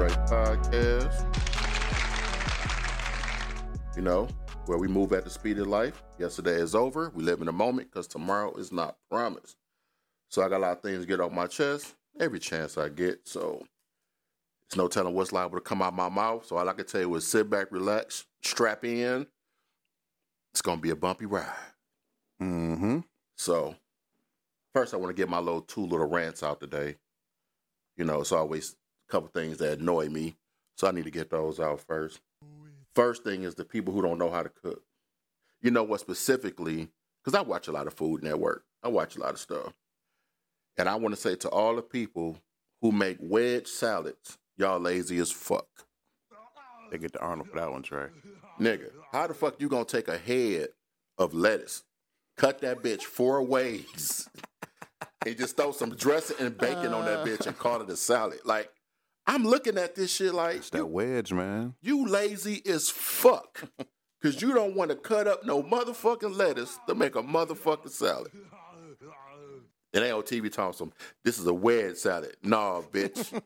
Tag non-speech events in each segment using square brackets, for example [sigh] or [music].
Drake Podcast. You know, where we move at the speed of life. Yesterday is over. We live in the moment because tomorrow is not promised. So I got a lot of things to get off my chest every chance I get. So it's no telling what's liable to come out my mouth. So all I can tell you is sit back, relax, strap in. It's gonna be a bumpy ride. Mm-hmm. So first I want to get my little two little rants out today. You know, it's always couple things that annoy me. So I need to get those out first. First thing is the people who don't know how to cook. You know what specifically, because I watch a lot of Food Network. I watch a lot of stuff. And I want to say to all the people who make wedge salads, y'all lazy as fuck. They get the Arnold for that one, Trey. Nigga, how the fuck you gonna take a head of lettuce, cut that bitch four ways, and just throw some dressing and bacon on that uh. bitch and call it a salad? Like, I'm looking at this shit like It's that wedge, man. you lazy as fuck. [laughs] Cause you don't want to cut up no motherfucking lettuce to make a motherfucking salad. And they on TV some, this is a wedge salad. Nah, bitch.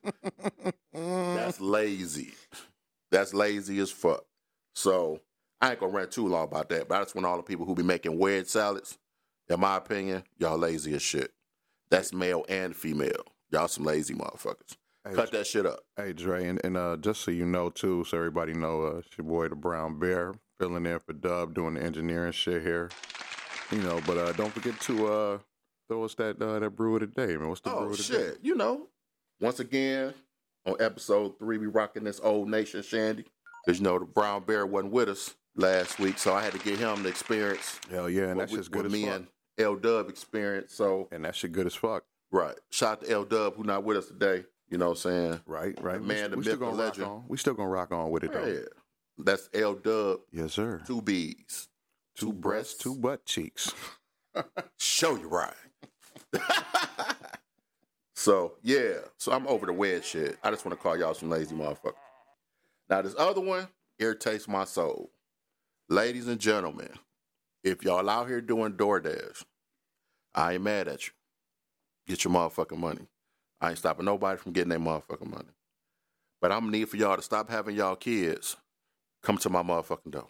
[laughs] That's lazy. That's lazy as fuck. So I ain't gonna rant too long about that, but I just want all the people who be making wedge salads, in my opinion, y'all lazy as shit. That's male and female. Y'all some lazy motherfuckers. Hey, Cut that shit up. Hey, Dre, and, and uh, just so you know, too, so everybody know, uh, it's your boy, the Brown Bear, filling in for Dub, doing the engineering shit here. You know, but uh, don't forget to uh, throw us that uh, that brew of the day, man. What's the brew Oh of the day? shit! You know, once again on episode three, we rocking this old nation shandy because you know the brown bear wasn't with us last week, so I had to get him the experience. Hell yeah, and what that's we- just good as me fuck. and L Dub experience. So And that shit good as fuck. right, shout out to L Dub who not with us today. You know what I'm saying? Right, right. The man, we, the we still myth, the legend. on. We still gonna rock on with it though. Yeah, that's L Dub. Yes, sir. Two B's, two, breasts, two butt cheeks. [laughs] Show you right. [laughs] so yeah, so I'm over the wedge shit. I just want to call y'all some lazy motherfuckers. Now this other one irritates my soul. Ladies and gentlemen, if y'all out here doing DoorDash, I ain't mad at you. Get your motherfucking money. I ain't stopping nobody from getting their motherfucking money. But I'm need for y'all to stop having y'all kids come to my motherfucking door.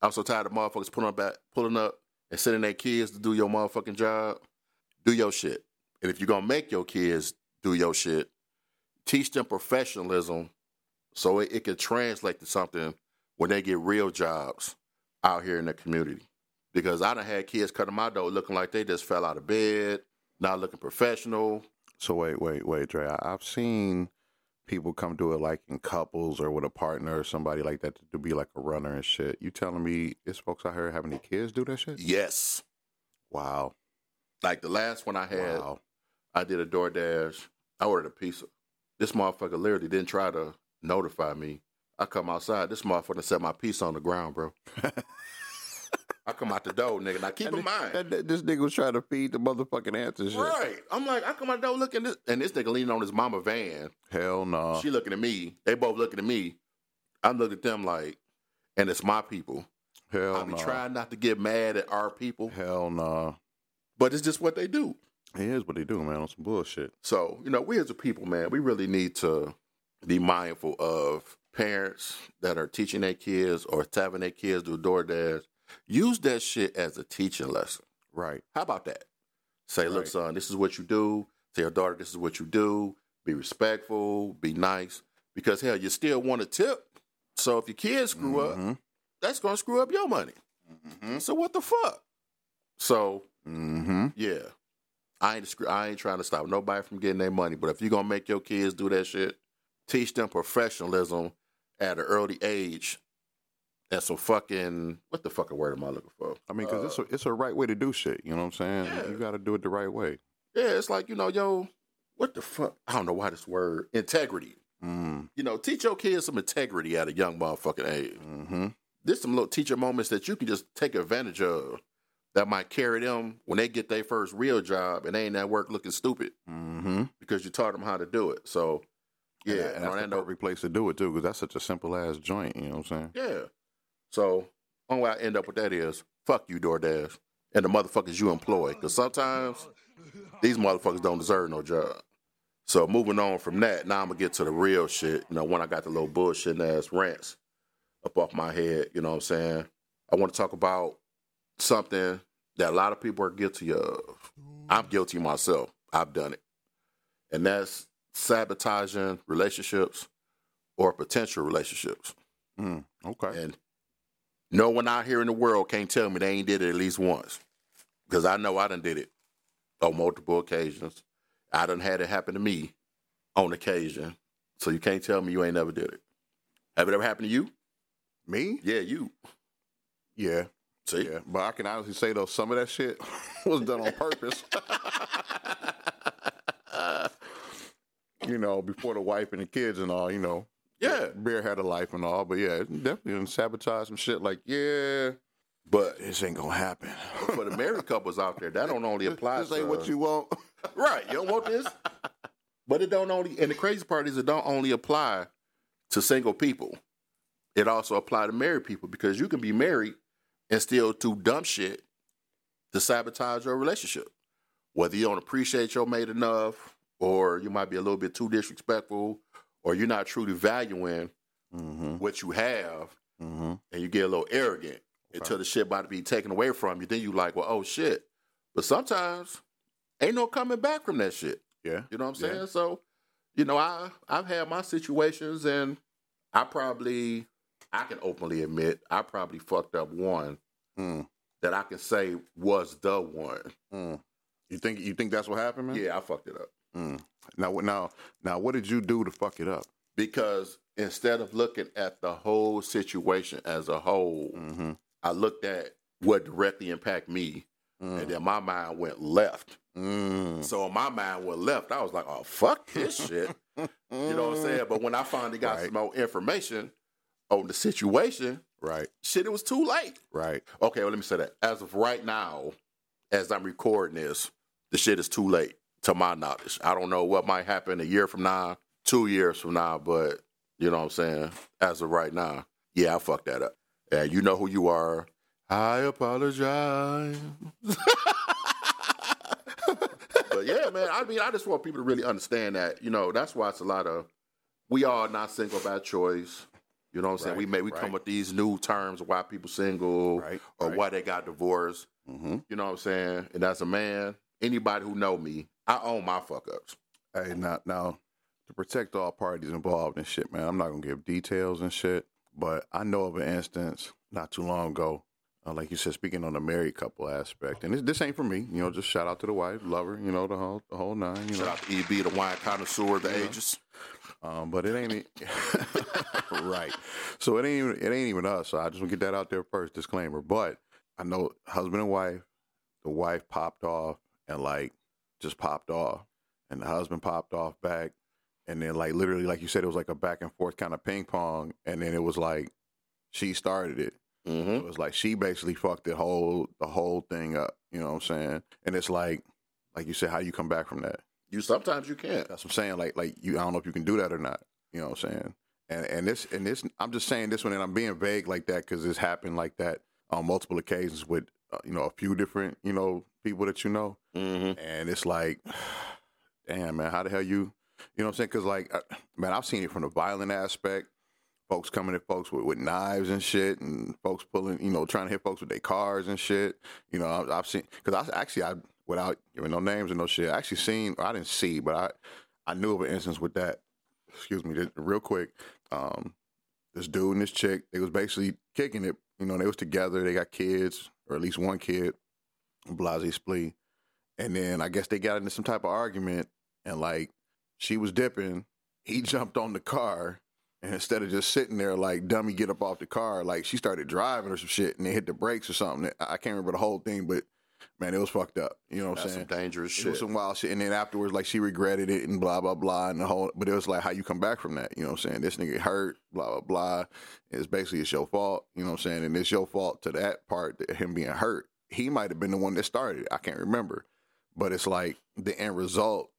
I'm so tired of motherfuckers pulling up, pulling up and sending their kids to do your motherfucking job. Do your shit. And if you're gonna make your kids do your shit, teach them professionalism so it, it can translate to something when they get real jobs out here in the community. Because I done had kids to my door looking like they just fell out of bed, not looking professional. So wait, wait, wait, Dre. I've seen people come do it like in couples or with a partner or somebody like that to be like a runner and shit. You telling me it's folks out here having their kids do that shit? Yes. Wow. Like the last one I had, Wow. I did a DoorDash. I ordered a pizza. This motherfucker literally didn't try to notify me. I come outside. This motherfucker set my pizza on the ground, bro. [laughs] I come out the door, nigga. Now keep in mind, That, that- this nigga was trying to feed the motherfucking ants and shit. right? I'm like, I come out the door looking this, and this nigga leaning on his mama van. Hell no. She looking at me. They both looking at me. I'm looking at them like, and it's my people. Hell I be no. trying not to get mad at our people, Hell no. but it's just what they do. Here's what they do, man, on some bullshit. So, you know, we as a people, man, we really need to be mindful of parents that are teaching their kids or having their kids do DoorDash. Use that shit as a teaching lesson. Right. How about that? Say, look, Right. son, this is what you do. Tell your daughter this is what you do. Be respectful, be nice. Because hell, you still want a tip. So if your kids screw up, Mhm. that's gonna screw up your money. Mhm. So what the fuck? So Mhm. yeah. I ain't I ain't trying to stop nobody from getting their money, but if you're gonna make your kids do that shit, teach them professionalism at an early age. And some fucking what the fucking word am I looking for? I mean, because Uh, it's a it's a right way to do shit. You know what I'm saying? Yeah. You got to do it the right way. Yeah, it's like you know, yo, what the fuck? I don't know why this word integrity. Mm. You know, teach your kids some integrity at a young motherfucking age. Mm-hmm. There's some little teacher moments that you can just take advantage of that might carry them when they get their first real job and they ain't at work looking stupid Mm-hmm. because you taught them how to do it. So yeah, and, and that's the Orlando- perfect place to do it too, because that's such a simple ass joint. You know what I'm saying? Yeah. So only way I end up with that is fuck you, DoorDash, and the motherfuckers you employ. Because sometimes these motherfuckers don't deserve no job. So moving on from that, now I'm gonna get to the real shit. You know, when I got the little bullshit ass rants up off my head, you know what I'm saying? I want to talk about something that a lot of people are guilty of. I'm guilty myself. I've done it. And that's sabotaging relationships or potential relationships. Mm, okay. And no one out here in the world can't tell me they ain't did it at least once. Because I know I done did it on multiple occasions. I done had it happen to me on occasion. So you can't tell me you ain't never did it. Have it ever happened to you? Me? Yeah, you. Yeah. See? Yeah. But I can honestly say though, some of that shit [laughs] was done on purpose. [laughs] you know, before the wife and the kids and all, you know. Yeah. Bear had a life and all, but yeah, definitely done sabotage some shit like, yeah, But this ain't gonna happen. for the married couples out there, that don't only apply this to ain't what you want. [laughs] Right. You don't want this. But it don't only and the crazy part is it don't only apply to single people. It also apply to married people because you can be married and still do dumb shit to sabotage your relationship. Whether you don't appreciate your mate enough, or you might be a little bit too disrespectful, or you're not truly valuing Mm-hmm. what you have, Mm-hmm. and you get a little arrogant until the shit about to be taken away from you. Then you like, well, oh shit. But sometimes ain't no coming back from that shit. Yeah. You know what I'm Yeah. saying? So, you know, I I've had my situations, and I probably I can openly admit I probably fucked up one Mm. that I can say was the one. Mm. You think you think that's what happened, man? Yeah, I fucked it up Mm. Now, what- now, now, what did you do to fuck it up? because instead of looking at the whole situation as a whole, Mm-hmm. I looked at what directly impact me, and then my mind went left. Mm. So my mind went left. I was like, oh fuck this shit. You know what I'm saying? But when I finally got Right. some more information on the situation, Right, shit, it was too late. right. Okay, well, let me say that. As of right now, as I'm recording this, the shit is too late to my knowledge. I don't know what might happen a year from now, two years from now, but you know what I'm saying? As of right now, yeah, I fucked that up. And you know who you are. I apologize. [laughs] but yeah, man, I mean, I just want people to really understand that, you know, that's why it's a lot of, we are not single by choice. You know what I'm saying? Right, we may we come right. with these new terms of why people single Right, or why they got divorced. Mm-hmm. You know what I'm saying? And as a man, anybody who know me, I own my fuck ups. Hey, now, now, to protect all parties involved and shit, man, I'm not gonna give details and shit, but I know of an instance not too long ago, uh, like you said, speaking on the married couple aspect, and this, this ain't for me, you know. Just shout out to the wife, lover, you know, the whole the whole nine, you Shout know. out to EB, the wine connoisseur of the ages. Um, but it ain't [laughs] right. So it ain't even it ain't even us. So I just want to get that out there first, disclaimer. But I know husband and wife, the wife popped off and like just popped off, and the husband popped off back, and then like literally, like you said, it was like a back and forth kind of ping pong, and then it was like she started it. Mm-hmm. It was like she basically fucked the whole the whole thing up. You know what I'm saying? And it's like, like you said, how you come back from that? You sometimes you can't. That's what I'm saying. Like, like you, I don't know if you can do that or not. You know what I'm saying? And and this and this, I'm just saying this one, and I'm being vague like that because it's happened like that on multiple occasions with uh, you know a few different you know people that you know, Mm-hmm. and it's like, [sighs] damn man, how the hell you, you know what I'm saying? Because like, uh, man, I've seen it from the violent aspect. Folks coming at folks with, with knives and shit, and folks pulling, you know, trying to hit folks with their cars and shit. You know, I've, I've seen because I actually I without giving no names and no shit, I actually seen I didn't see, but I I knew of an instance with that. Excuse me, just real quick. Um, this dude and this chick, they was basically kicking it. You know, they was together. They got kids, or at least one kid. Blase splee, and then I guess they got into some type of argument, and like she was dipping, he [laughs] jumped on the car. And instead of just sitting there like dummy, get up off the car, like she started driving or some shit, and they hit the brakes or something. I can't remember the whole thing, but man, it was fucked up. You know what I'm saying? some dangerous It shit. was some wild shit. And then afterwards, like she regretted it and blah, blah, blah. And the whole, but it was like how you come back from that. You know what I'm saying? This nigga hurt, blah, blah, blah. It's basically it's your fault. You know what I'm saying? And it's your fault to that part, that him being hurt. He might have been the one that started it. I can't remember. But it's like the end result,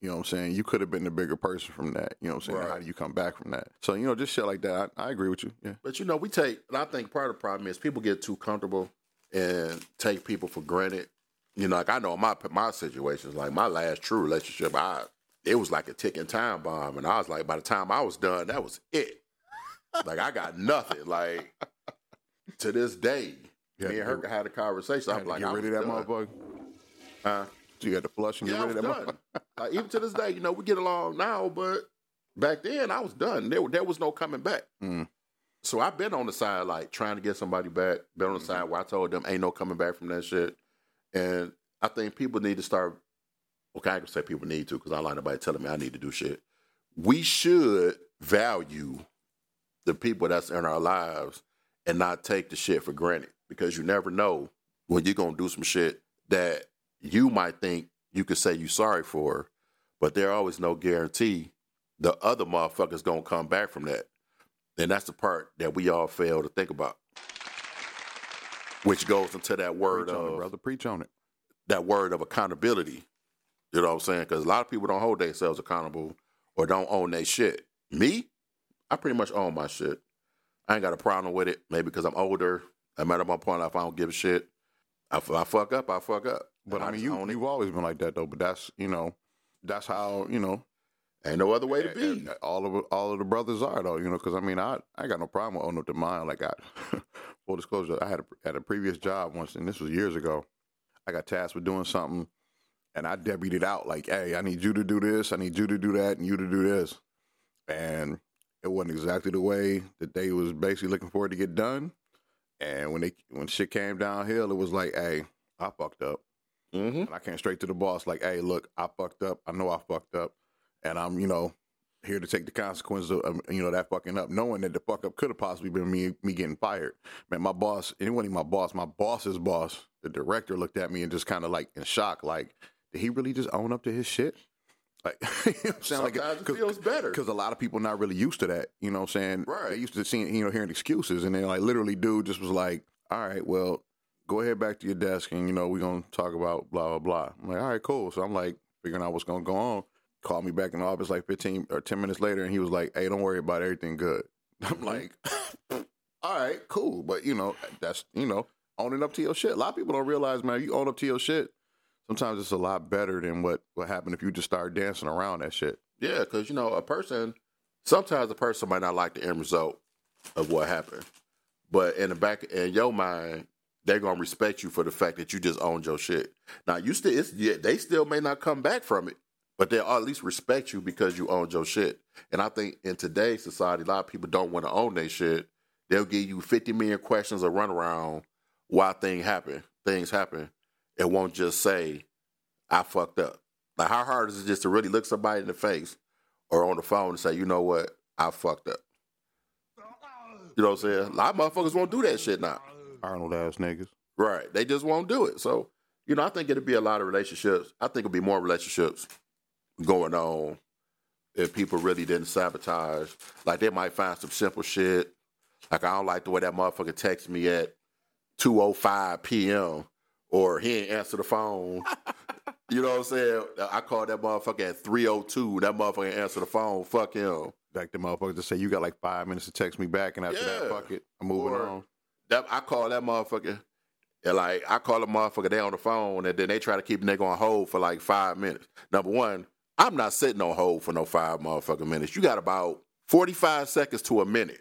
you know what I'm saying? You could have been the bigger person from that. You know what I'm saying? Right. How do you come back from that? So, you know, just shit like that. I, I agree with you. Yeah. But you know, we take, and I think part of the problem is people get too comfortable and take people for granted. You know, like I know my my situations, like my last true relationship, I it was like a ticking time bomb. And I was like, by the time I was done, that was it. like I got nothing. Like to this day, You me and her get- had a conversation. I'm like, get rid of that done. motherfucker. Huh? So you had to flush and get Yeah, I rid of that done. motherfucker. [laughs] Like, even to this day, you know, we get along now, but back then I was done. There, there was no coming back. Mm. So I've been on the side, like trying to get somebody back. Been on the Mm-hmm. side where I told them ain't no coming back from that shit. And I think people need to start. Okay, I can say people need to because I don't like nobody telling me I need to do shit. We should value the people that's in our lives and not take the shit for granted because you never know when you're gonna do some shit that you might think you could say you sorry for, but there always no guarantee the other motherfucker's gonna come back from that. And that's the part that we all fail to think about. Which goes into that word Preach on it, of brother. Preach on it. that word of accountability. You know what I'm saying? Because a lot of people don't hold themselves accountable or don't own their shit. Me, I pretty much own my shit. I ain't got a problem with it. Maybe because I'm older. I'm at my point if I don't give a shit. If I fuck up, I fuck up. But And I mean, you, you've always been like that though. But that's you know, that's how you know. ain't no other way to be. and- and all of all of the brothers are though. You know, because I mean, I I got no problem with owning up to mine. Like I, [laughs] full disclosure, I had a, had a previous job once, and this was years ago. I got tasked with doing something, and I debited out like, "Hey, I need you to do this. I need you to do that, and you to do this." And it wasn't exactly the way that they was basically looking for it to get done. And when they when shit came downhill, it was like, "Hey, I fucked up." Mm-hmm. And I came straight to the boss, like, hey, look, I fucked up. I know I fucked up. And I'm, you know, here to take the consequences of, um, you know, that fucking up, knowing that the fuck up could have possibly been me me getting fired. Man, my boss, it wasn't even my boss, my boss's boss, the director looked at me and just kind of like in shock, like, did he really just own up to his shit? Like, [laughs] you know what I'm saying? Sometimes it feels better. Because a lot of people not really used to that. You know what I'm saying? Right. They used to seeing, you know, hearing excuses. And then, like, literally, dude just was like, all right, well, go ahead back to your desk and, you know, we're going to talk about blah, blah, blah. I'm like, all right, cool. So I'm like, figuring out what's going to go on. Called me back in the office like 15 or 10 minutes later. And he was like, hey, don't worry about it. everything good. [laughs] I'm mm-hmm. like, [laughs] all right, cool. But, you know, that's, you know, owning up to your shit. A lot of people don't realize, man, you own up to your shit. Sometimes it's a lot better than what what happened if you just start dancing around that shit. Yeah, because you know, a person sometimes a person might not like the end result of what happened. But in the back in your mind, they're gonna respect you for the fact that you just owned your shit. Now you still it's yeah, they still may not come back from it, but they'll at least respect you because you owned your shit. And I think in today's society, a lot of people don't want to own their shit. They'll give you fifty million questions or run around why thing happen, things happen, and won't just say, I fucked up. Like how hard is it just to really look somebody in the face or on the phone and say, you know what, I fucked up. You know what I'm saying? A lot of motherfuckers won't do that shit now. Arnold ass niggas. Right. They just won't do it. So, you know, I think it'll be a lot of relationships. I think it'll be more relationships going on if people really didn't sabotage. Like they might find some simple shit. Like I don't like the way that motherfucker texts me at 2.05 p.m. or he ain't answer the phone. [laughs] you know what I'm saying? I called that motherfucker at 3.02. That motherfucker ain't answer the phone. Fuck him. Like the motherfuckers to say you got like five minutes to text me back, and after that, fuck it, I'm moving Or- on. That I call that motherfucker. And like I call a motherfucker, they on the phone, and then they try to keep nigga on hold for like five minutes. Number one, I'm not sitting on hold for no five motherfucking minutes. You got about 45 seconds to a minute.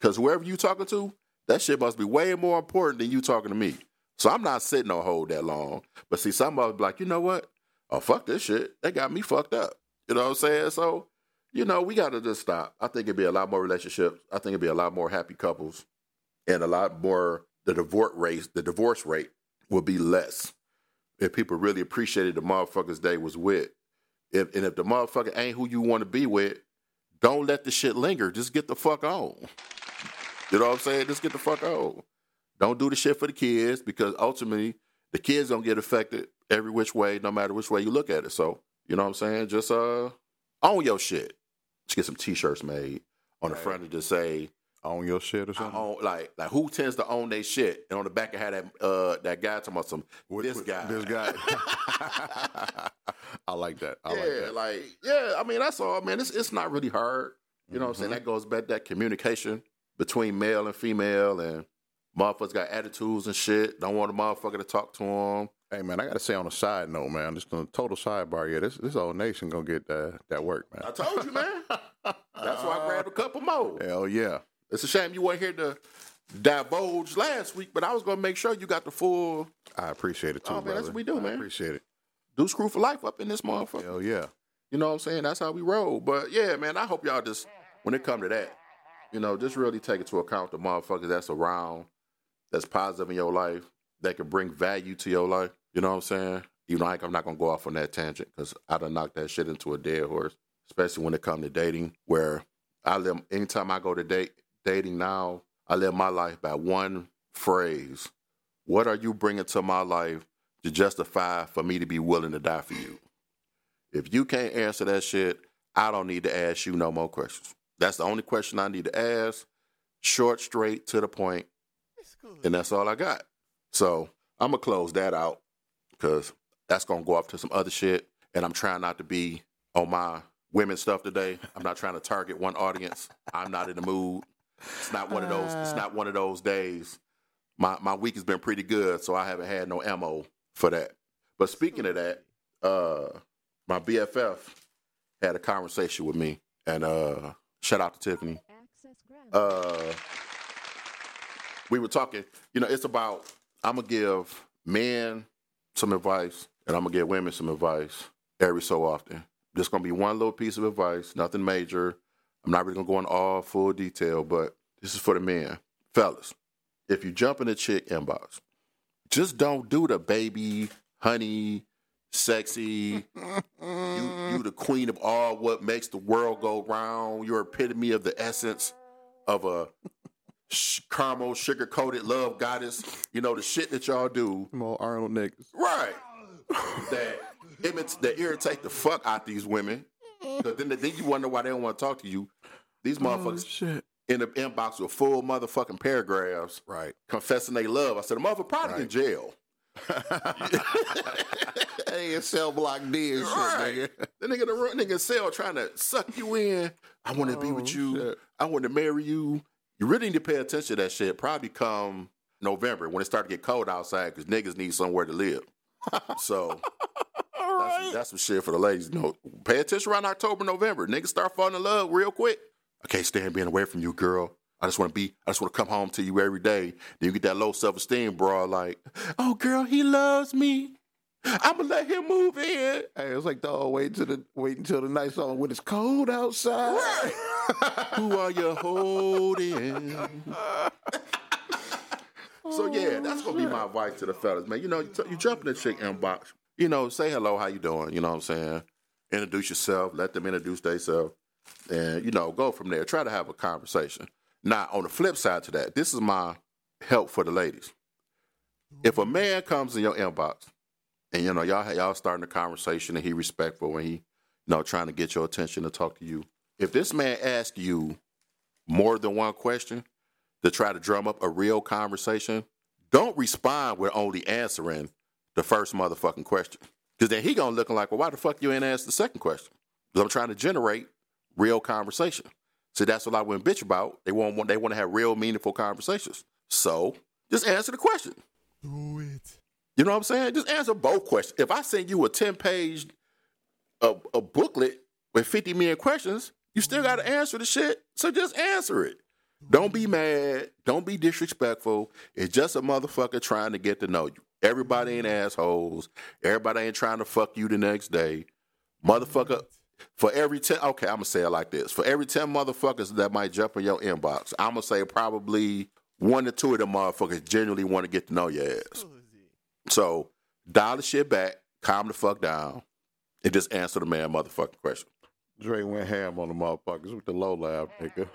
Cause whoever you talking to, that shit must be way more important than you talking to me. So I'm not sitting on hold that long. But see, some of them like, you know what? Oh fuck this shit. They got me fucked up. You know what I'm saying? So, you know, we gotta just stop. I think it'd be a lot more relationships. I think it'd be a lot more happy couples and a lot more the divorce rate the divorce rate would be less if people really appreciated the motherfuckers they was with if and if the motherfucker ain't who you want to be with don't let the shit linger just get the fuck on you know what i'm saying just get the fuck on don't do the shit for the kids because ultimately the kids gonna get affected every which way no matter which way you look at it so you know what i'm saying just uh own your shit just get some t-shirts made on the Right. front to just say Own your shit or something. own, like like who tends to own their shit? And on the back it had that uh that guy talking about some What- this what- guy. This guy. [laughs] I like that. I yeah, like that. like yeah, I mean that's all man. It's it's not really hard. You know what I'm Mm-hmm. saying? That goes back that communication between male and female and motherfuckers got attitudes and shit. Don't want a motherfucker to talk to them. Hey man, I gotta say on a side note, man, just on a total sidebar, yeah, this this old nation gonna get that that work, man. I told you, man. [laughs] That's why I grabbed a couple more. Hell yeah. It's a shame you weren't here to divulge last week, but I was gonna make sure you got the full I appreciate it too, Oh, man, brother. that's what we do, I man. appreciate it. Deuce Crew for life up in this motherfucker. Hell yeah. You know what I'm saying? That's how we roll. But yeah, man, I hope y'all just when it come to that, you know, just really take it to account the motherfuckers that's around, that's positive in your life, that can bring value to your life. You know what I'm saying? You know, like I'm not gonna go off on that tangent because I done knocked that shit into a dead horse, especially when it come to dating. Where I live, anytime I go to date dating now, I live my life by one phrase: What are you bringing to my life to justify for me to be willing to die for you? If you can't answer that shit, I don't need to ask you no more questions. That's the only question I need to ask. Short, straight, to the point, and that's all I got. So I'm gonna close that out because that's gonna go off to some other shit. And I'm trying not to be on my women stuff today. I'm not trying to target one audience. I'm not in the mood. It's not one of those. It's not one of those days. My my week has been pretty good, so I haven't had no ammo for that. But speaking of that, uh, my BFF had a conversation with me, and uh, shout out to Tiffany. Uh, we were talking. You know, it's about I'm gonna give men some advice, and I'm gonna give women some advice every so often. Just gonna be one little piece of advice, nothing major. I'm not really gonna go in all full detail, but this is for the men, fellas. If you jump in a chick inbox, just don't do the baby, honey, sexy. You, you the queen of all what makes the world go round. You're epitome of the essence of a sh- caramel sugar coated love goddess. You know the shit that y'all do, Them old Arnold niggas. right? that imits that irritate the fuck out these women. Cause then, then you wonder why they don't want to talk to you. These oh, motherfuckers Oh, shit. in the inbox with full motherfucking paragraphs Right. confessing they love. I said the motherfucker probably in jail. [laughs] hey, cell block D and shit, Right. nigga. The nigga, the real nigga cell trying to suck you in. I want to be with Oh, you. shit. I want to marry you. You really need to pay attention to that shit. Probably come November when it start to get cold outside because niggas need somewhere to live. [laughs] So that's, that's some shit for the ladies. No, pay attention around October, November. Niggas start falling in love real quick. I can't stand being away from you, girl. I just want to be. I just want to come home to you every day. Then you get that low self esteem, bro. Like, oh, girl, he loves me. I'm gonna let him move in. Hey, it's like dog uh, wait till the wait until the night's on when it's cold outside. Who are you holding? so oh, yeah, that's gonna be my advice to the fellas, man. You know, you, t- you jump in the chick inbox. You know, say hello, how you doing? You know what I'm saying? Introduce yourself. Let them introduce themselves, and you know, go from there. Try to have a conversation. Now, on the flip side to that, this is my help for the ladies. If a man comes in your inbox and you know y'all y'all starting a conversation and he respectful and he you know trying to get your attention to talk to you. If this man asks you more than one question to try to drum up a real conversation, don't respond with only answering the first motherfucking question. Because then he gonna looking like, well, why the fuck you ain't asked the second question? Because I'm trying to generate real conversation. So that's what I went bitch about. They want they want to have real meaningful conversations. So just answer the question. Do it. You know what I'm saying? Just answer both questions. If I send you a 10 page a, a booklet with 50 million questions, you still got to answer the shit. So just answer it. Don't be mad. Don't be disrespectful. It's just a motherfucker trying to get to know you. Everybody ain't assholes. Everybody ain't trying to fuck you the next day. Motherfucker, for every 10, okay, I'm going to say it like this. For every 10 motherfuckers that might jump in your inbox, I'm going to say probably one or two of them motherfuckers genuinely want to get to know your ass. So dial the shit back, calm the fuck down, and just answer the man motherfucking question. Dre went ham on the motherfuckers with the low laugh, nigga.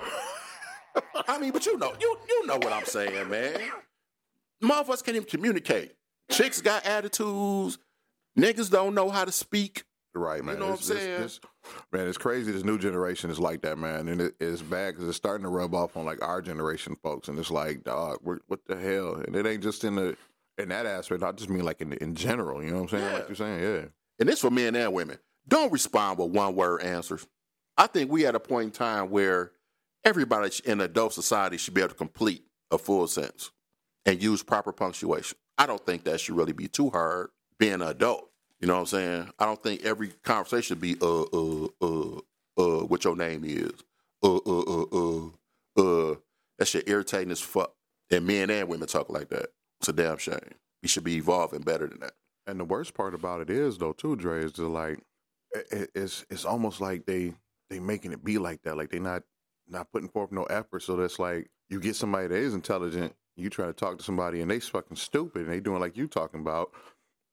[laughs] I mean, but you know, you you know what I'm saying, man. Motherfuckers can't even communicate. Chicks got attitudes. Niggas don't know how to speak. Right, man. You know what It's- I'm it's- saying? it's- man, it's crazy. This new generation is like that, man, and it, it's bad because it's starting to rub off on like our generation folks, and it's like, dog, we're, what the hell? And it ain't just in the in that aspect. I just mean like in in general. You know what I'm saying? Yeah. Like you're saying, yeah. And this for men and women. Don't respond with one word answers. I think we at a point in time where everybody in adult society should be able to complete a full sentence and use proper punctuation. I don't think that should really be too hard. being an adult. You know what I'm saying? I don't think every conversation should be uh uh uh uh what your name is. Uh uh uh uh uh that shit irritating as fuck. And men and women talk like that. It's a damn shame. We should be evolving better than that. And the worst part about it is though too, Dre, is like it, it's it's almost like they they making it be like that. Like they not not putting forth no effort. So that's like you get somebody that is intelligent, you try to talk to somebody and they fucking stupid and they doing like you talking about.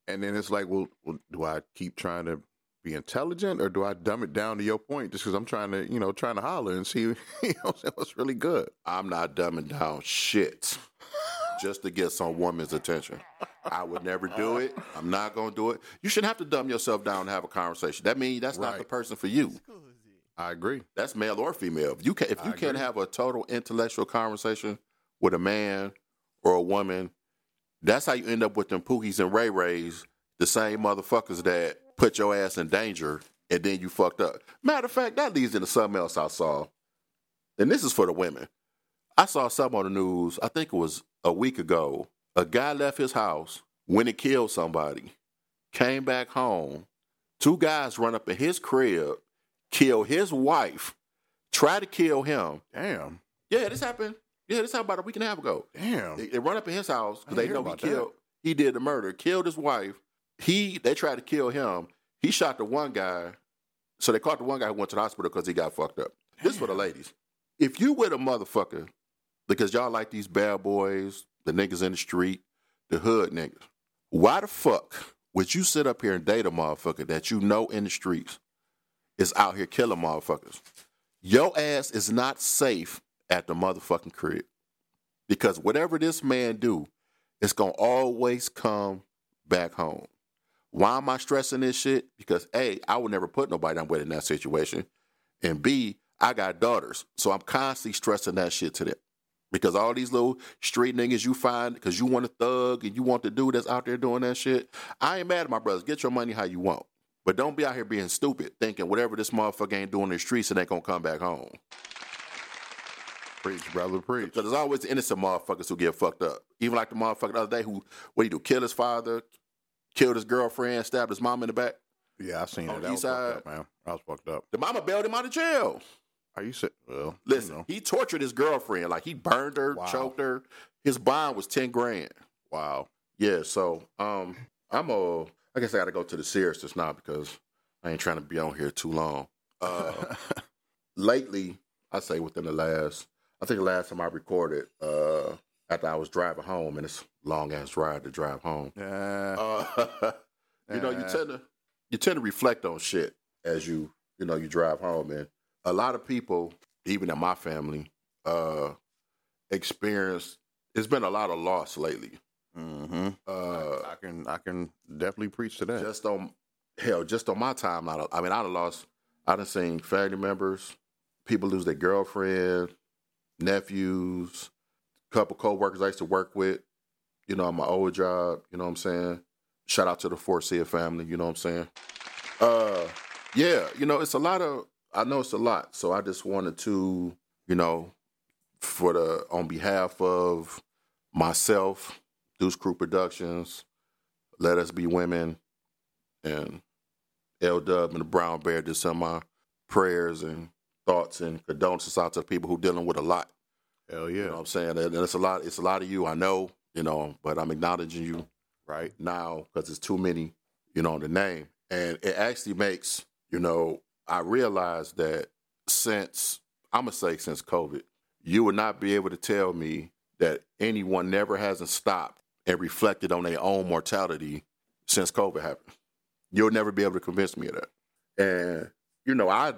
And then it's like, well, well do I keep trying to be intelligent or do I dumb it down to your point just because I'm trying to, you know, trying to holler and see [laughs] you know, what's really good? I'm not dumbing down shit just to get some woman's attention. I would never do uh. it. I'm not going to do it. You shouldn't have to dumb yourself down to have a conversation. That means that's not the person for you. I agree. That's male or female. If you can, if I you can't agree. have a total intellectual conversation with a man or a woman, that's how you end up with them Pookies and Ray Rays, the same motherfuckers that put your ass in danger and then you fucked up. Matter of fact, that leads into something else I saw, and this is for the women. I saw something on the news. I think it was a week ago. A guy left his house, went and killed somebody, came back home. Two guys run up in his crib, kill his wife, try to kill him. Damn. Yeah, this happened. Yeah, this happened about a week and a half ago. Damn. They, they run up in his house because they know he about that. killed. He did the murder, killed his wife. He they tried to kill him. He shot the one guy. So they caught the one guy who went to the hospital because he got fucked up. This for the ladies. If you with a motherfucker, because y'all like these bad boys, the niggas in the street, the hood niggas, why the fuck would you sit up here and date a motherfucker that you know in the streets is out here killing motherfuckers? Your ass is not safe at the motherfucking crib. Because whatever this man do, it's gonna always come back home. Why am I stressing this shit? Because A, I would never put nobody I'm with in that situation. And B, I got daughters. So I'm constantly stressing that shit to them. Because all these little street niggas you find, because you want a thug and you want the dude that's out there doing that shit. I ain't mad at my brothers. Get your money how you want. But don't be out here being stupid, thinking whatever this motherfucker ain't doing in the streets, it ain't gonna come back home. Preach, brother, preach. Because there's always innocent motherfuckers who get fucked up. Even like the motherfucker the other day who, what he do, kill his father, killed his girlfriend, stabbed his mom in the back. Yeah, I seen it. That was fucked up, man. I was fucked up. The mama bailed him out of jail. Are you sick? Well, Listen, you know. he tortured his girlfriend. Like he burned her, Wow. choked her. His bond was 10 grand. Wow. Yeah, so um I'm a I guess I gotta go to the seriousness now because I ain't trying to be on here too long. Uh [laughs] lately, I say within the last I think the last time I recorded, uh after I was driving home and it's long ass drive to drive home. yeah. Uh, [laughs] you know, you tend to you tend to reflect on shit as you you know you drive home, and a lot of people, even in my family, uh, experience. It's been a lot of loss lately. mm-hmm. Uh, I can I can definitely preach to that. just on hell, just on my timeline. I mean, I've lost. I done seen family members, people lose their girlfriend, nephews, couple co-workers I used to work with. You know, on my old job. You know what I'm saying? Shout out to the Forcia family. You know what I'm saying? Uh, yeah. You know, it's a lot of. I know it's a lot. So I just wanted to, you know, for the on behalf of myself, Deuce Crew Productions, Let Us Be Women, and L Dub and the Brown Bear some of my prayers and thoughts and condolences out to the people who dealing with a lot. Hell yeah. You know what I'm saying? And it's a lot. It's a lot of you. I know. You know, but I'm acknowledging you Right. now because it's too many. You know, the name, and it actually makes you know. I realized that since I'm gonna say since COVID, you would not be able to tell me that anyone never hasn't stopped and reflected on their own mortality since COVID happened. You'll never be able to convince me of that. And you know, I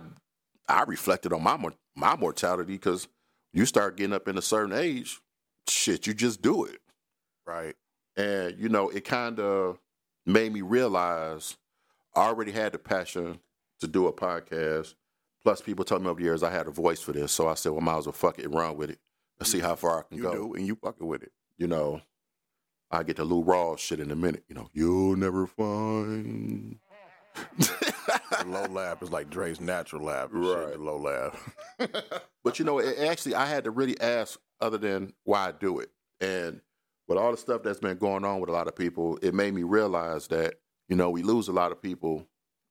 I reflected on my my mortality because you start getting up in a certain age, shit, you just do it. Right. And, you know, it kind of made me realize I already had the passion to do a podcast. Plus, people told me over the years I had a voice for this. So I said, well, might as well fuck it, run with it. Let's see how far I can You go. do, and you fucking with it. You know, I get the Lou Rawls shit in a minute. You know, you'll never find. The low laugh is like Dre's natural laugh. and shit, Right. The low laugh. [laughs] but you know, it, actually, I had to really ask, other than why I do it, and with all the stuff that's been going on with a lot of people, it made me realize that you know we lose a lot of people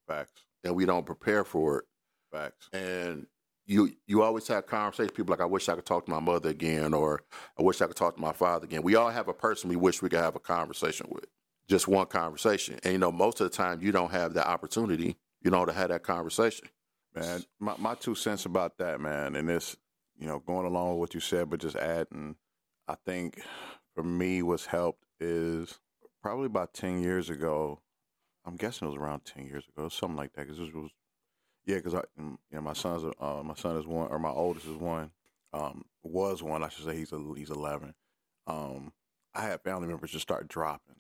Facts. And we don't prepare for it. Facts. And you you always have conversations. People like, I wish I could talk to my mother again, or I wish I could talk to my father again. We all have a person we wish we could have a conversation with, just one conversation. And you know, most of the time, you don't have that opportunity, you know, to have that conversation. man. My my two cents about that, man, and this, you know, going along with what you said, but just adding, I think for me, what's helped is probably about ten years ago. I'm guessing it was around ten years ago, something like that. Because this was, yeah, because I, mm, you know, my son's, uh, my son is one, or my oldest is one, um, was one. I should say he's a, he's eleven. Um, I had family members just start dropping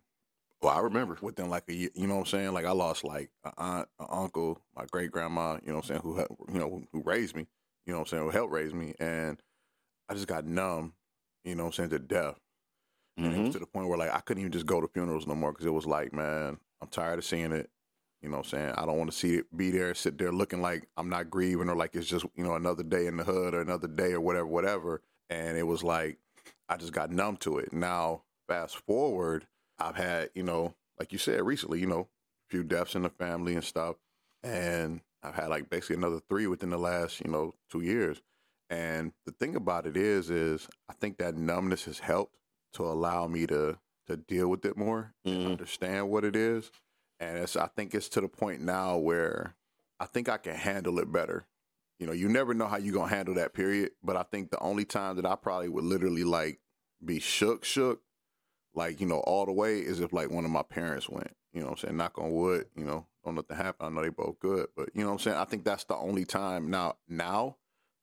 Well, I remember. within like a year. You know what I'm saying? Like I lost like an aunt, an uncle, my great grandma. You know what I'm saying? Who you know who raised me? You know what I'm saying? Who helped raise me? And I just got numb. You know what I'm saying? To death. And it Mhm. was to the point where like I couldn't even just go to funerals no more because it was like, man, I'm tired of seeing it. You know what I'm saying? I don't want to see it be there, sit there looking like I'm not grieving or like it's just, you know, another day in the hood or another day or whatever, whatever. And it was like I just got numb to it. Now, fast forward, I've had, you know, like you said recently, you know, a few deaths in the family and stuff. And I've had like basically another three within the last, you know, two years. And the thing about it is, is I think that numbness has helped to allow me to to deal with it more and Mhm. understand what it is. And it's I think it's to the point now where I think I can handle it better. You know, you never know how you're gonna handle that period, but I think the only time that I probably would literally like be shook, shook, like, you know, all the way is if like one of my parents went. You know what I'm saying? Knock on wood, you know, don't nothing happen. I know they both good. But you know what I'm saying? I think that's the only time now now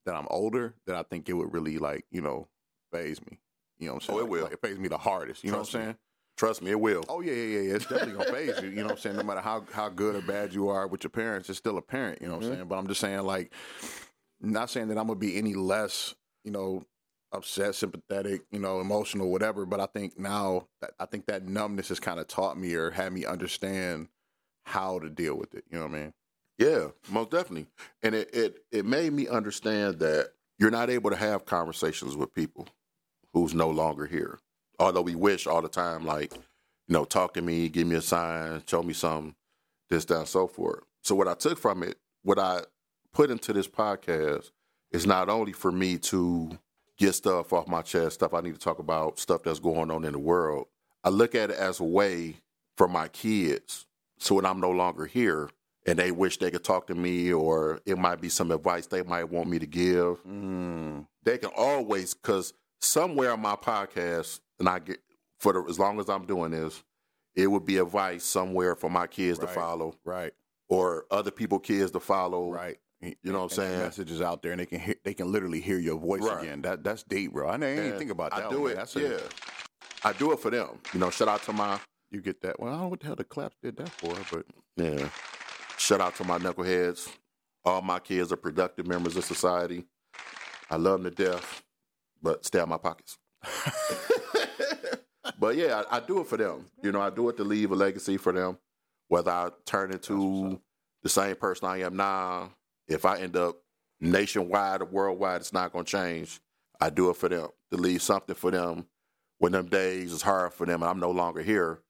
that I'm older that I think it would really like, you know, faze me. You know what I'm saying? Oh, it will. Like, it pays me the hardest. You Trust know what I'm saying? Trust me, it will. Oh yeah, yeah, yeah. It's definitely gonna faze you. You know what I'm saying? No matter how how good or bad you are with your parents, it's still a parent. You know what I'm mm-hmm. saying? But I'm just saying, like, not saying that I'm gonna be any less, you know, upset, sympathetic, you know, emotional, whatever. But I think now I think that numbness has kind of taught me or had me understand how to deal with it. You know what I mean? Yeah, most definitely. And it, it it made me understand that you're not able to have conversations with people who's no longer here. Although we wish all the time, like, you know, talk to me, give me a sign, show me something, this, that, and so forth. So what I took from it, what I put into this podcast is not only for me to get stuff off my chest, stuff I need to talk about, stuff that's going on in the world. I look at it as a way for my kids. So when I'm no longer here, and they wish they could talk to me, or it might be some advice they might want me to give. Mm, They can always, because somewhere on my podcast, and I get for the, as long as I'm doing this, it would be advice somewhere for my kids to follow, right, or other people kids to follow. right. You know what I'm saying? Messages out there, and they can hear, they can literally hear your voice Right. again. That that's deep, bro. I didn't even think about that. I do one, it. That's a- yeah, I do it for them. You know, shout out to my you get that. Well, I don't know what the hell the claps did that for, but Yeah. Shout out to my knuckleheads. All my kids are productive members of society. I love them to death, but stay out my pockets. [laughs] but yeah, I, I do it for them. You know, I do it to leave a legacy for them. Whether I turn into the same person I am now, if I end up nationwide or worldwide, it's not going to change. I do it for them to leave something for them when them days is hard for them and I'm no longer here.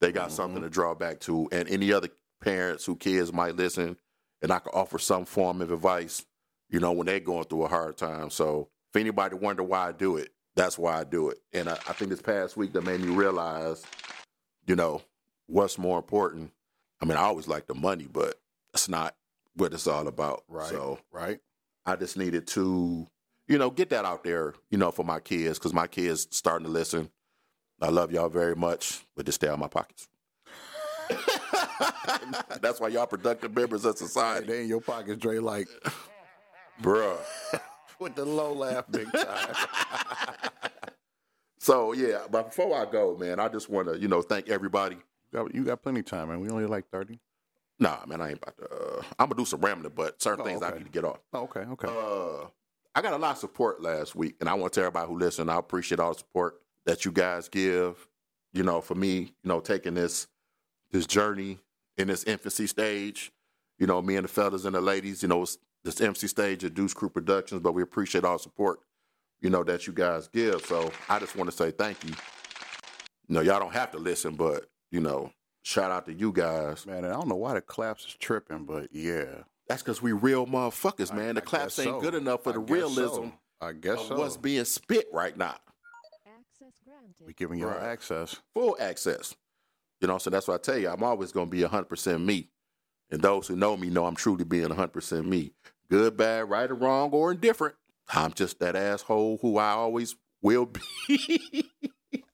They got Mhm. something to draw back to. And any other parents who kids might listen, and I can offer some form of advice, you know, when they're going through a hard time. So anybody wonder why I do it, that's why I do it. And I, I think this past week that made me realize, you know, what's more important. I mean, I always like the money, but that's not what it's all about. right, So right. I just needed to, you know, get that out there, you know, for my kids because my kids starting to listen. I love y'all very much, but just stay out of my pockets. [laughs] That's why y'all productive members of society, they in your pockets, Dre, like bruh. [laughs] with the low laugh, big time. [laughs] So yeah, but before I go, man, I just want to, you know, thank everybody. you, got, you got plenty of time, man. We only like thirty. Nah, man, I ain't about to. Uh, I'm gonna do some rambling, but certain Oh, things I need to get off. Oh, okay, okay. Uh, I got a lot of support last week, and I want to tell everybody who listened, I appreciate all the support that you guys give. You know, for me, you know, taking this this journey in this infancy stage. You know, me and the fellas and the ladies, you know, it's this MC stage at Deuce Crew Productions, but we appreciate all the support, you know, that you guys give. So I just want to say thank you. You know, y'all don't have to listen, but you know, shout out to you guys. Man, and I don't know why the claps is tripping, but yeah. That's because we real motherfuckers, man. the I claps ain't so. good enough for I the realism so. I guess of so. what's being spit right now. Access granted. we giving y'all Right. access. Full access. You know, so that's why I tell you, I'm always going to be 100% me. And those who know me know I'm truly being 100% me. Good, bad, right or wrong, or indifferent. I'm just that asshole who I always will be. [laughs]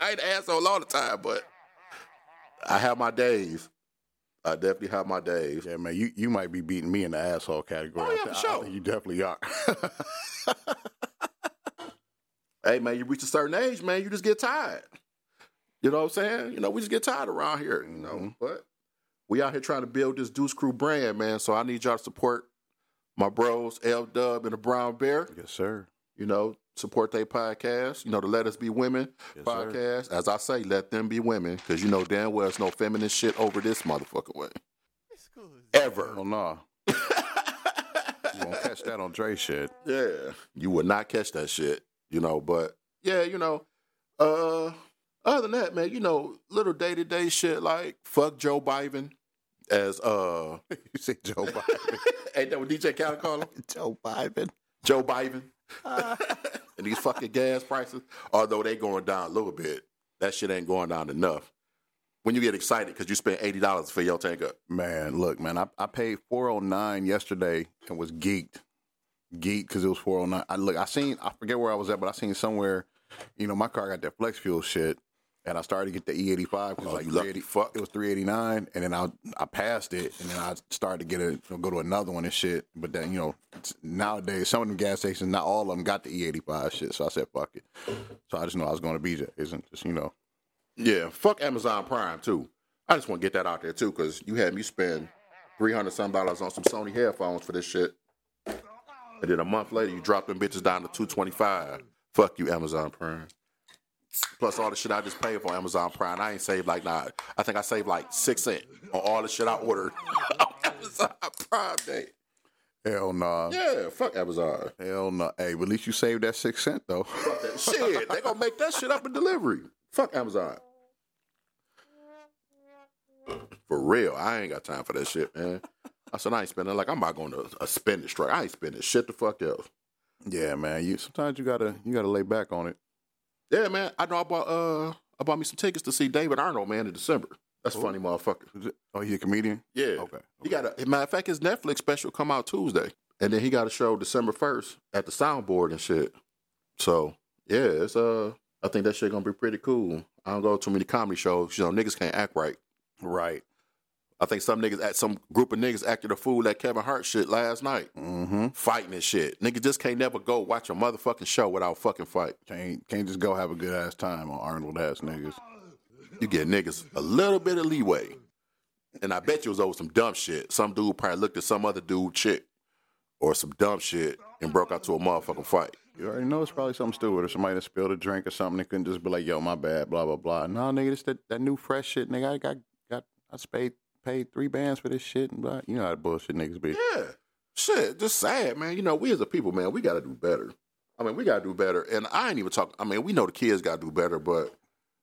I ain't an asshole all the time, but I have my days. I definitely have my days. Yeah, man, you, you might be beating me in the asshole category. Oh, yeah, I for I sure. you definitely are. [laughs] Hey man, you reach a certain age, man, you just get tired. You know what I'm saying? You know, we just get tired around here, you know. Mhm. But we out here trying to build this Deuce Crew brand, man. So I need y'all to support my bros, L Dub and the Brown Bear. yes, sir. You know, support their podcast. You know, the Let Us Be Women Yes, sir. podcast. As I say, let them be women, because you know damn well there's no feminist shit over this motherfucking way. Ever. Oh, no. You won't catch that on Dre shit. [laughs] Yeah, you would not catch that shit, you know. But yeah, you know, uh, other than that, man, you know, little day to day shit like fuck Joe Biden, as uh, [laughs] You say Joe Biden. [laughs] ain't that what DJ Khaled call him? [laughs] Joe Biden. Joe Biden, and these fucking gas prices, although they going down a little bit, that shit ain't going down enough. When you get excited because you spent eighty dollars for your tank up, Man, look, man, I, I paid four oh nine yesterday and was geeked, geeked because it was four oh nine. I look, I seen, I forget where I was at, but I seen somewhere, you know, my car got that flex fuel shit, and I started to get the E eighty five because Oh, like lucky fuck. it was three eighty nine, and then I I passed it, and then I started to get a go to another one and shit. But then you know, nowadays some of them gas stations, not all of them got the E eighty five shit. So I said fuck it. So I just know I was going to BJ, isn't just you know. Yeah, fuck Amazon Prime too. I just want to get that out there too, because you had me spend three hundred some dollars on some Sony headphones for this shit, and then a month later you drop them bitches down to two twenty five. Fuck you, Amazon Prime. Plus all the shit I just paid for Amazon Prime, I ain't saved like nah. I think I saved like six cent on all the shit I ordered [laughs] on Amazon Prime Day. Hell nah. Yeah, fuck Amazon. Hell no. Hey, but at least you saved that six cent though. Fuck that shit. They gonna make that shit up in delivery. Fuck Amazon. For real, I ain't got time for that shit, man. I said I ain't spending like I'm not going to a spending strike. I ain't spending shit the fuck else. Yeah, man. You sometimes you gotta you gotta lay back on it. Yeah, man. I know I bought uh I bought me some tickets to see David Arnold, man, in December. That's funny, motherfucker. Oh, he a comedian? Yeah. Okay. He got a matter of fact, his Netflix special come out Tuesday, and then he got a show December first at the Soundboard and shit. So yeah, it's uh, I think that shit gonna be pretty cool. I don't go to too many comedy shows. You know, niggas can't act right. Right. I think some niggas, at some group of niggas acted a fool at Kevin Hart shit last night, Mm-hmm. fighting and shit. Niggas just can't never go watch a motherfucking show without fucking fight. Can't can't just go have a good ass time on Arnold ass niggas. You get niggas a little bit of leeway. And I bet you was over some dumb shit. Some dude probably looked at some other dude chick or some dumb shit and broke out to a motherfucking fight. You already know it's probably something stupid or somebody that spilled a drink or something. They couldn't just be like, "Yo, my bad," blah blah blah. No, nigga, it's that, that new fresh shit, nigga. I got got I paid paid three bands for this shit and blah. You know how the bullshit niggas be. Yeah. Shit, just sad, man. You know, we as a people, man, we got to do better. I mean, we got to do better. And I ain't even talking, I mean, we know the kids got to do better, but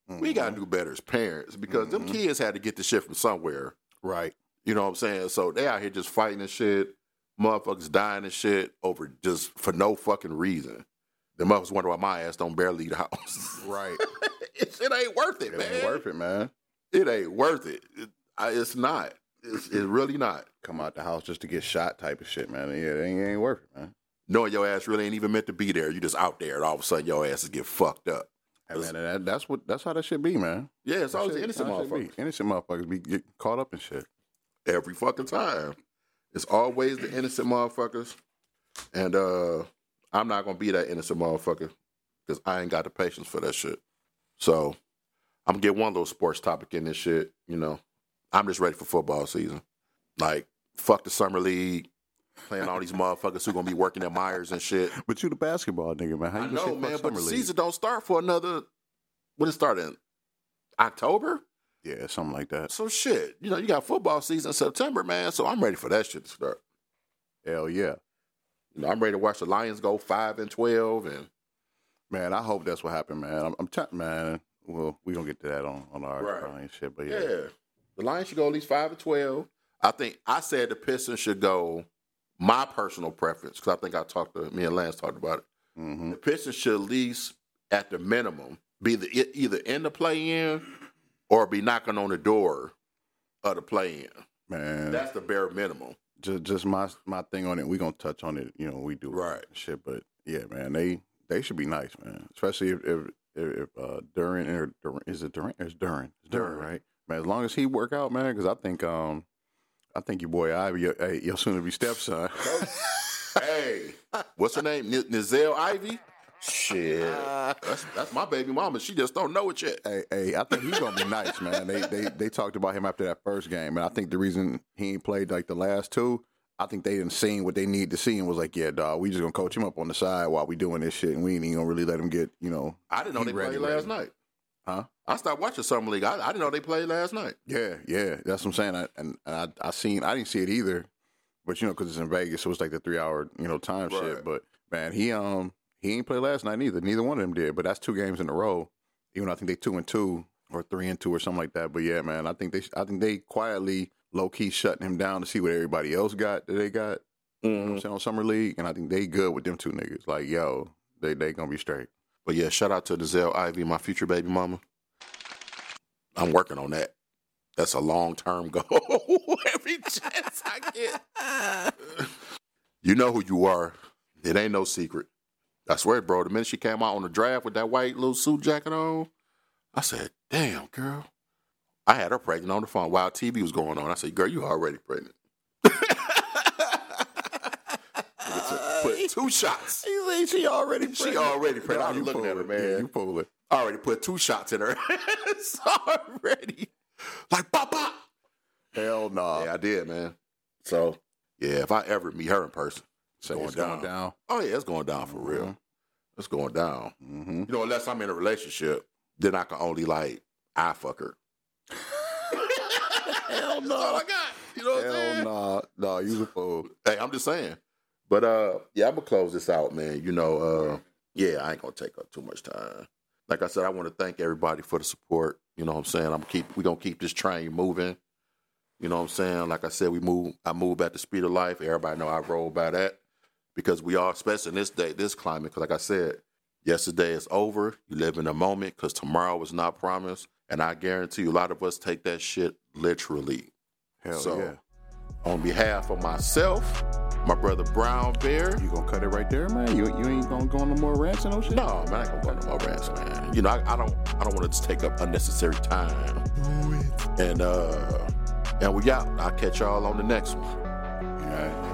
we got to mm-hmm. do better as parents because them mm-hmm. kids had to get the shit from somewhere. Right. You know what I'm saying? So they out here just fighting and shit. Motherfuckers dying and shit over just for no fucking reason. The motherfuckers wonder why my ass don't barely leave the house. Right. it, [laughs] it ain't worth it, it man. ain't worth it, man. It ain't worth it. I, it's not. It's, it's really not. Come out the house just to get shot, type of shit, man. Yeah, it ain't, it ain't worth it, man. knowing your ass really ain't even meant to be there. You just out there, and all of a sudden your ass is get fucked up. Hey, man, and that, that's what that's how that should be, man. Yeah, it's always That the shit- innocent how it should motherfuckers. be. Innocent motherfuckers be get caught up in shit. Every fucking time. It's always the innocent motherfuckers. And uh I'm not gonna be that innocent motherfucker because I ain't got the patience for that shit. So I'm gonna get one little sports topic in this shit, you know. I'm just ready for football season. Like, fuck the summer league, playing all these motherfuckers who gonna be working at Meijer's and shit. [laughs] But you the basketball nigga, man. How you I know, man, but the league? season don't start for another. When it start in October? Yeah, something like that. So shit, you know, you got football season in September, man. So I'm ready for that shit to start. Hell yeah. You know, I'm ready to watch the Lions go five and twelve, and Man, I hope that's what happened, man. I'm, I'm telling man. well, we gonna get to that on on our Right. Shit, but Yeah. yeah, The Lions should go at least five or twelve. I think I said the Pistons should go. My personal preference, because I think I talked to me and Lance talked about it. hmm The Pistons should at least, at the minimum, be the, either in the play in or be knocking on the door of the play in. man. That's the bare minimum. just just my my thing on it. We gonna touch on it. You know, we do Right. shit, but yeah, man, they they should be nice, man. Especially if if if, uh, Duren or is it Duren? It's Duren. It's right? Man, as long as he work out, man, because I think um I think your boy Ivey, your, hey, your soon to be stepson. [laughs] hey, what's her name? N- Nizelle Ivey? Shit. That's, that's my baby mama. She just don't know it yet. Hey, hey, I think he's gonna be nice, man. They they they talked about him after that first game, and I think the reason he ain't played like the last two, I think they didn't seen what they need to see and was like, yeah, dog, we just gonna coach him up on the side while we doing this shit, and we ain't even gonna really let him get, you know, I didn't know He they ready, played last night. Huh? I stopped watching Summer League. I, I didn't know they played last night. Yeah, yeah, that's what I'm saying. I, and I I seen I didn't see it either, but you know, because it's in Vegas, so it's like the three hour you know time Right. shit. But man, he um he ain't played last night neither. Neither one of them did. But that's two games in a row. Even though I think they two and two or three and two or something like that. But yeah, man, I think they I think they quietly low key shutting him down to see what everybody else got that they got. You know what I'm saying on summer league, and I think they good with them two niggas. Like yo, they they gonna be straight. But yeah, shout out to Nizelle Ivey, my future baby mama. I'm working on that. That's a long term [laughs] goal. Every chance I get. [laughs] you know who you are. It ain't no secret. I swear, bro. The minute she came out on the draft with that white little suit jacket on, I said, "Damn, girl." I had her pregnant on the phone while TV was going on. I said, "Girl, you already pregnant." Put two shots. You think she already? She already pregnant. I Nah, was looking at her, fooling. Yeah, man. you fooling. I already put two shots in her [laughs] ass already. Like pop pop. Hell no. Yeah, I did, man. So yeah, if I ever meet her in person, So going it's going down. down. oh yeah, it's going down for real. Mhm. It's going down. Mm-hmm. You know, unless I'm in a relationship, then I can only like eye fuck her. [laughs] Hell That's all I got. You know what I'm saying? Hell no, no, you a fool. Hey, I'm just saying. But uh, yeah, I'm gonna close this out, man. You know, uh, yeah, I ain't gonna take up too much time. Like I said, I want to thank everybody for the support. You know what I'm saying? I'm keep we gonna keep this train moving. You know what I'm saying? Like I said, we move. I move at the speed of life. Everybody know I roll by that because we are, especially in this day, this climate. Because like I said, yesterday is over. You live in a moment because tomorrow is not promised, and I guarantee you, a lot of us take that shit literally. Hell So- yeah. On behalf of myself, my brother Brown Bear. You gonna cut it right there, man? You you ain't gonna go on no more rants and no shit? No, man, I ain't gonna go no more rants, man. You know, I, I don't, I don't want to just take up unnecessary time. And uh, and we out. I'll catch y'all on the next one. It is.